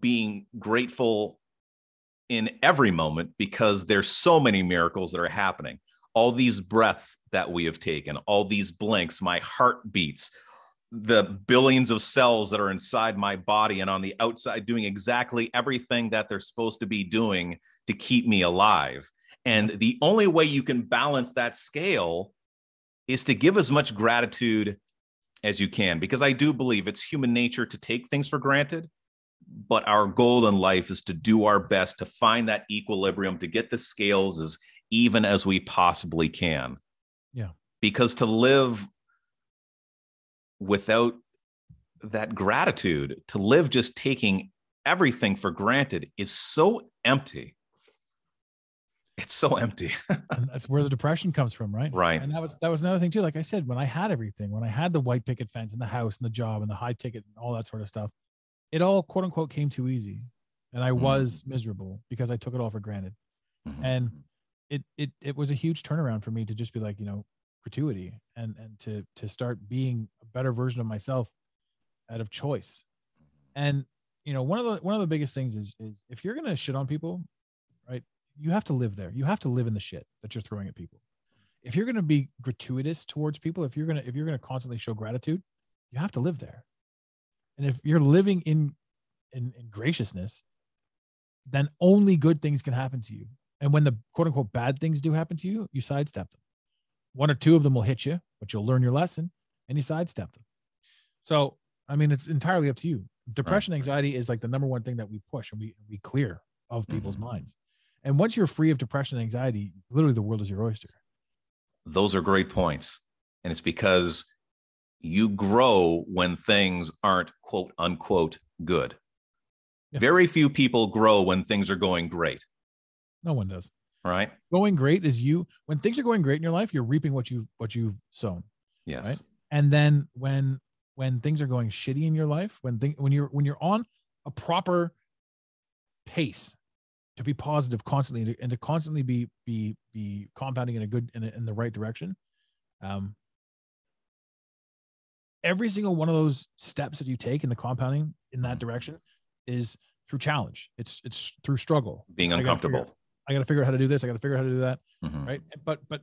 being grateful in every moment because there's so many miracles that are happening all these breaths that we have taken all these blinks my heart beats the billions of cells that are inside my body and on the outside doing exactly everything that they're supposed to be doing to keep me alive. And the only way you can balance that scale is to give as much gratitude as you can, because I do believe it's human nature to take things for granted. But our goal in life is to do our best to find that equilibrium, to get the scales as even as we possibly can. Yeah. Because to live without that gratitude to live just taking everything for granted is so empty. It's so empty. [LAUGHS] And that's where the depression comes from right? Right. And that was that was another thing too. Like i said when i had everything when i had the white picket fence and the house and the job and the high ticket and all that sort of stuff it all quote unquote came too easy. And i mm-hmm. was miserable because i took it all for granted. Mm-hmm. and it it it was a huge turnaround for me to just be like you know gratuity and and to to start being a better version of myself out of choice. And you know one of the one of the biggest things is is if you're gonna shit on people right you have to live there. You have to live in the shit that you're throwing at people. If you're gonna be gratuitous towards people if you're gonna if you're gonna constantly show gratitude you have to live there and if you're living in in, in graciousness then only good things can happen to you and when the quote unquote bad things do happen to you you sidestep them one or two of them will hit you, but you'll learn your lesson and you sidestep them. So, I mean, it's entirely up to you. Depression, right. anxiety is like the number one thing that we push and we, we clear of people's mm-hmm. minds. And once you're free of depression and anxiety, literally the world is your oyster. Those are great points. And it's because you grow when things aren't quote unquote good. Yeah. Very few people grow when things are going great. No one does right going great is you when things are going great in your life you're reaping what you what you've sown yes right and then when when things are going shitty in your life when thing when you're when you're on a proper pace to be positive constantly and to, and to constantly be be be compounding in a good in, a, in the right direction um every single one of those steps that you take in the compounding in that Mhm. direction is through challenge. It's it's through struggle. Being I gotta figure uncomfortable. i got to figure out how to do this. I got to figure out how to do that Mhm. right? But but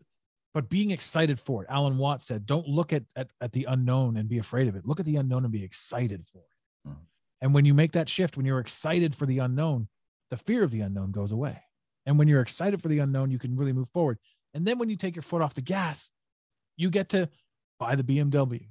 but being excited for it. Alan watts said don't look at, at at the unknown and be afraid of it. Look at the unknown and be excited for it. Mhm. and when you make that shift when you're excited for the unknown the fear of the unknown goes away. And when you're excited for the unknown you can really move forward. And then when you take your foot off the gas you get to buy the bmw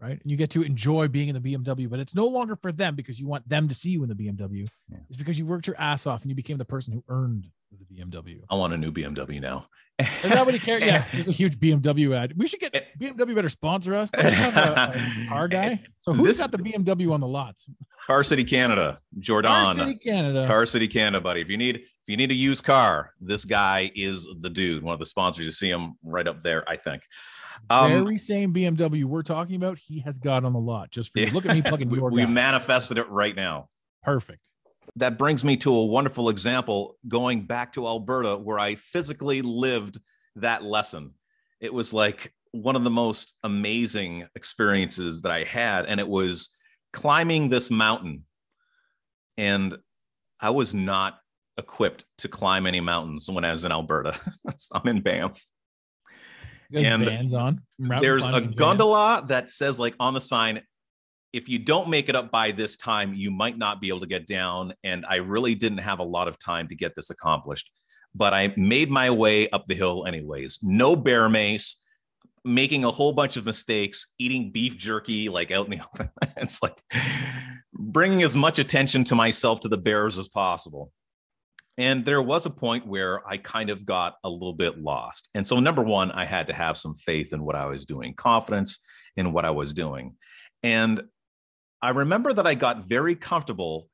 right and you get to enjoy being in the bmw but it's no longer for them because you want them to see you in the bmw Yeah. it's because you worked your ass off and you became the person who earned the bmw I want a new BMW now. and nobody cares. Yeah, [LAUGHS] there's a huge BMW ad. We should get eh. BMW better sponsor us. Don't have a, a [LAUGHS] car guy? So who's This- got the BMW on the lots? Car City, Canada. Jordan. Car City, Canada. Car City, Canada, buddy. If you need if you need a used car, this guy is the dude. One of the sponsors. You see him right up there, I think. Um, Very same BMW we're talking about. He has got on the lot just for you. Look at me plugging we, [LAUGHS] your we guy. manifested it right now. Perfect. That brings me to a wonderful example going back to Alberta, where I physically lived that lesson. It was like one of the most amazing experiences that I had, and it was climbing this mountain. And I was not equipped to climb any mountains when I was in Alberta. [LAUGHS] I'm in Banff. [LAUGHS] There's And bands on. There's a Banff. gondola that says, like on the sign, if you don't make it up by this time, you might not be able to get down. And I really didn't have a lot of time to get this accomplished, but I made my way up the hill anyways. No bear mace, making a whole bunch of mistakes, eating beef jerky like out in the [LAUGHS] open. it's like bringing as much attention to myself to the bears as possible. And there was a point where I kind of got a little bit lost. And so, number one, I had to have some faith in what I was doing, confidence in what I was doing. And I remember that I got very comfortable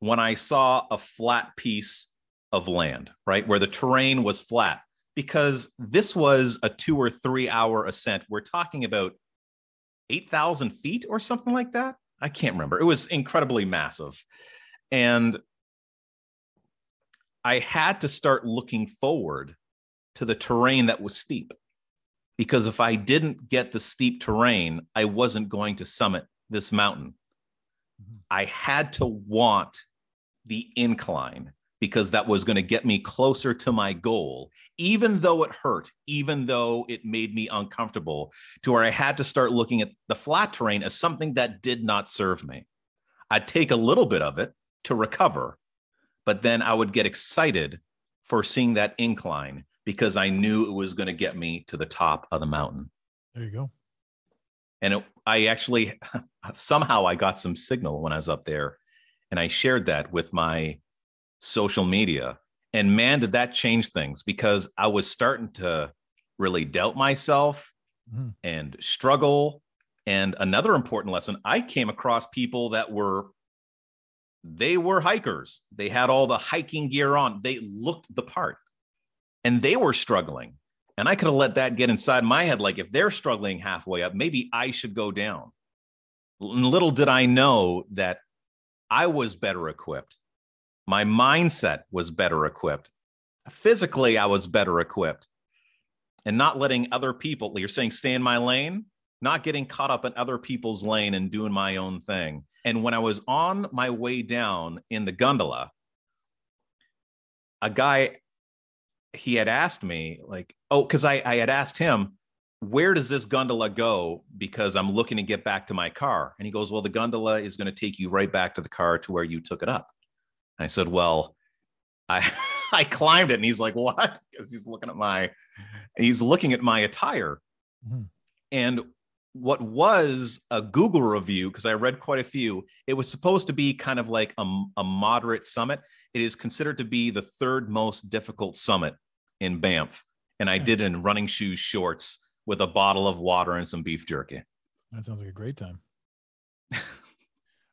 when I saw a flat piece of land, right? Where the terrain was flat, because this was a two or three hour ascent. We're talking about 8,000 feet or something like that. I can't remember. It was incredibly massive. And I had to start looking forward to the terrain that was steep. Because if I didn't get the steep terrain, I wasn't going to summit this mountain. Mhm. I had to want the incline because that was going to get me closer to my goal, even though it hurt, even though it made me uncomfortable, to where I had to start looking at the flat terrain as something that did not serve me. I'd take a little bit of it to recover, but then I would get excited for seeing that incline because I knew it was going to get me to the top of the mountain. There you go. And it, I actually [LAUGHS] somehow I got some signal when I was up there, and I shared that with my social media. And man, did that change things because I was starting to really doubt myself Mhm. and struggle. And another important lesson, I came across people that were they were hikers. They had all the hiking gear on. They looked the part. And they were struggling. And I could have let that get inside my head. Like, if they're struggling halfway up, maybe I should go down. Little did I know that I was better equipped. My mindset was better equipped. Physically, I was better equipped. And not letting other people, you're saying stay in my lane, not getting caught up in other people's lane and doing my own thing. And when I was on my way down in the gondola, a guy he had asked me like oh because I, I had asked him where does this gondola go? Because i'm looking to get back to my car. And he goes well the gondola is going to take you right back to the car to where you took it up. And i said well [LAUGHS] i i climbed it. And he's like what? Because he's looking at my he's looking at my attire. Mhm. and what was a google review because i read quite a few it was supposed to be kind of like a, a moderate summit it is considered to be the third most difficult summit in Banff. And I Hmm. did it in running shoes, shorts with a bottle of water and some beef jerky. That sounds like a great time. [LAUGHS]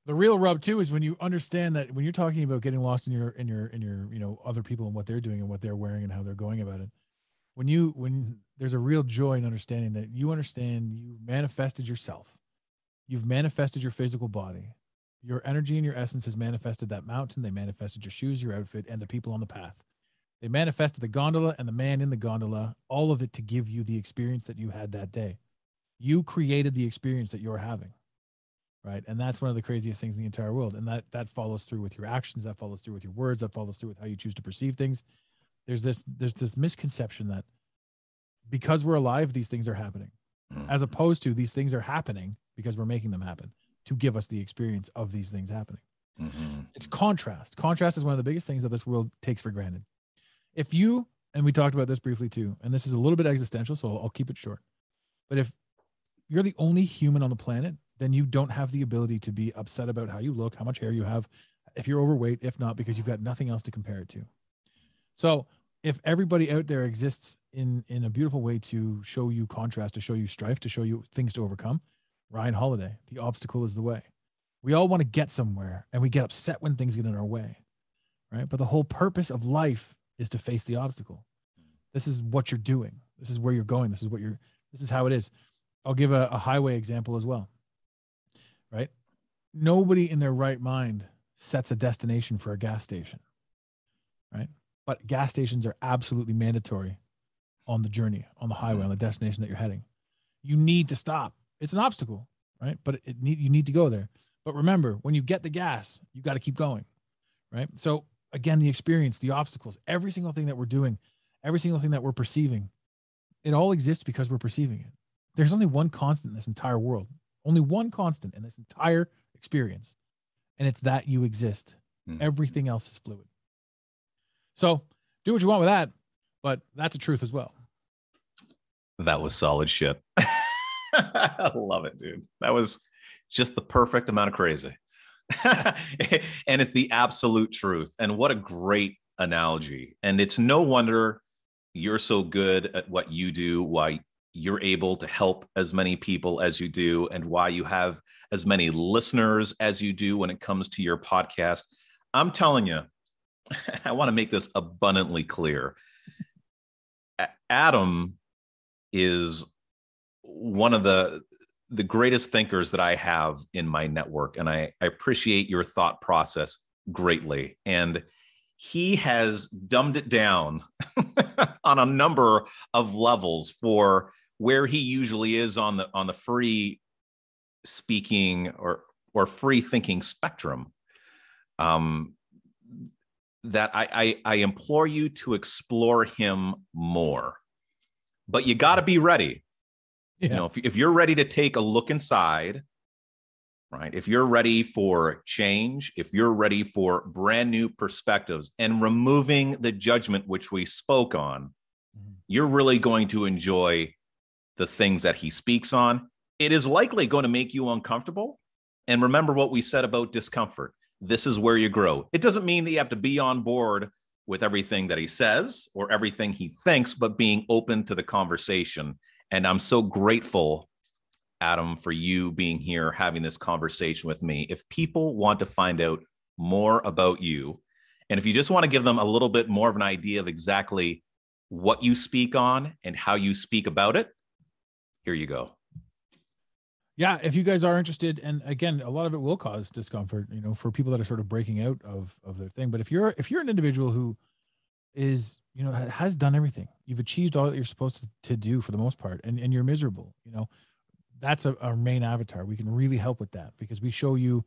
the real rub too is when you understand that when you're talking about getting lost in your in your in your you know other people and what they're doing and what they're wearing and how they're going about it. When you when there's a real joy in understanding that you understand you manifested yourself. You've manifested your physical body. Your energy and your essence has manifested that mountain. They manifested your shoes, your outfit, and the people on the path. They manifested the gondola and the man in the gondola, all of it to give you the experience that you had that day. You created the experience that you're having. Right. And that's one of the craziest things in the entire world. And that that follows through with your actions, that follows through with your words, that follows through with how you choose to perceive things. There's this there's this misconception that because we're alive, these things are happening. As opposed to these things are happening because we're making them happen to give us the experience of these things happening. Mm-hmm. It's contrast. Contrast is one of the biggest things that this world takes for granted. If you, and we talked about this briefly too, and this is a little bit existential, so I'll, I'll keep it short. But if you're the only human on the planet, then you don't have the ability to be upset about how you look, how much hair you have, if you're overweight, if not, because you've got nothing else to compare it to. So if everybody out there exists in in a beautiful way to show you contrast, to show you strife, to show you things to overcome, Ryan Holiday, the obstacle is the way. We all want to get somewhere and we get upset when things get in our way. Right. But the whole purpose of life is to face the obstacle. This is what you're doing. This is where you're going. This is what you're, this is how it is. I'll give a, a highway example as well. Right. Nobody in their right mind sets a destination for a gas station. Right. But gas stations are absolutely mandatory on the journey, on the highway, on the destination that you're heading. You need to stop. It's an obstacle, right? But it need you need to go there. But remember, when you get the gas, you got to keep going, right? So again, the experience, the obstacles, every single thing that we're doing, every single thing that we're perceiving, it all exists because we're perceiving it. There's only one constant in this entire world, only one constant in this entire experience, and it's that you exist. Hmm. Everything else is fluid. So do what you want with that, but that's a truth as well. That was solid shit. [LAUGHS] I love it, dude. That was just the perfect amount of crazy. [LAUGHS] and it's the absolute truth. And what a great analogy. And it's no wonder you're so good at what you do, why you're able to help as many people as you do, and why you have as many listeners as you do when it comes to your podcast. I'm telling you, [LAUGHS] I want to make this abundantly clear. Adam is one of the the greatest thinkers that I have in my network, and I, I appreciate your thought process greatly. And he has dumbed it down [LAUGHS] on a number of levels for where he usually is on the on the free speaking or or free thinking spectrum. Um, that I, I, I implore you to explore him more, but you got to be ready. Yeah. You know, if, if you're ready to take a look inside, right? If you're ready for change, if you're ready for brand new perspectives and removing the judgment which we spoke on, Mhm. you're really going to enjoy the things that he speaks on. It is likely going to make you uncomfortable. And remember what we said about discomfort. This is where you grow. It doesn't mean that you have to be on board with everything that he says or everything he thinks, but being open to the conversation. And I'm so grateful, Adam, for you being here, having this conversation with me. If people want to find out more about you, and if you just want to give them a little bit more of an idea of exactly what you speak on and how you speak about it, here you go. Yeah if you guys are interested and again a lot of it will cause discomfort you know for people that are sort of breaking out of of their thing. But if you're if you're an individual who is you know has done everything you've achieved all that you're supposed to, do for the most part and and you're miserable you know that's a, our main avatar. We can really help with that because we show you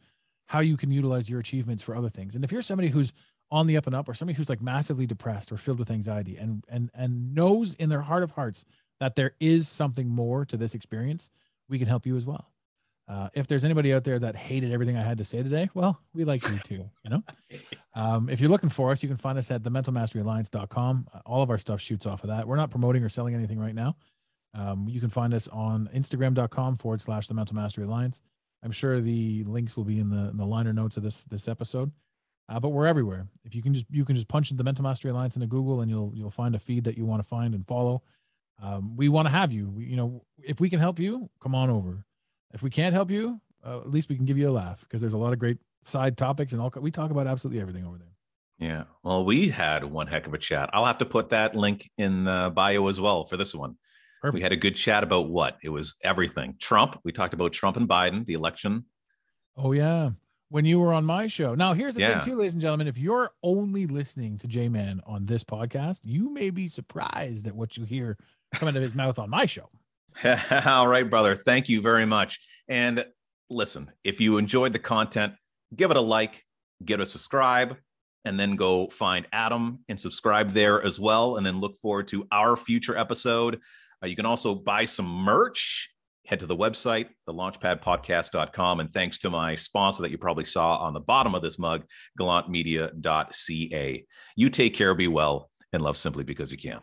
how you can utilize your achievements for other things. And if you're somebody who's on the up and up or somebody who's like massively depressed or filled with anxiety and and and knows in their heart of hearts that there is something more to this experience we can help you as well. Uh, if there's anybody out there that hated everything I had to say today, well, we like you too, you know? [LAUGHS] Um, if you're looking for us, you can find us at thementalmasteryalliance.com. Uh, all of our stuff shoots off of that. We're not promoting or selling anything right now. Um, you can find us on instagram.com forward slash the mental mastery alliance. I'm sure the links will be in the, in the liner notes of this, this episode. Uh, but we're everywhere. If you can just, you can just punch in the mental mastery alliance into Google and you'll, you'll find a feed that you want to find and follow um, we want to have you. We, you know, if we can help you, come on over. If we can't help you, uh, at least we can give you a laugh because there's a lot of great side topics and all. We talk about absolutely everything over there. Yeah. Well, we had one heck of a chat. I'll have to put that link in the bio as well for this one. Perfect. We had a good chat about what? It was everything. Trump. We talked about Trump and Biden, the election. Oh yeah. when you were on my show. Now, here's the Yeah. thing, too, ladies and gentlemen. If you're only listening to J Man on this podcast, you may be surprised at what you hear coming out of his mouth on my show. [LAUGHS] All right, brother. Thank you very much. And listen, if you enjoyed the content, give it a like, get a subscribe, and then go find Adam and subscribe there as well. And then look forward to our future episode. Uh, you can also buy some merch. Head to the website, thelaunchpadpodcast.com. And thanks to my sponsor that you probably saw on the bottom of this mug, gallantmedia.ca. You take care, be well, and love simply because you can.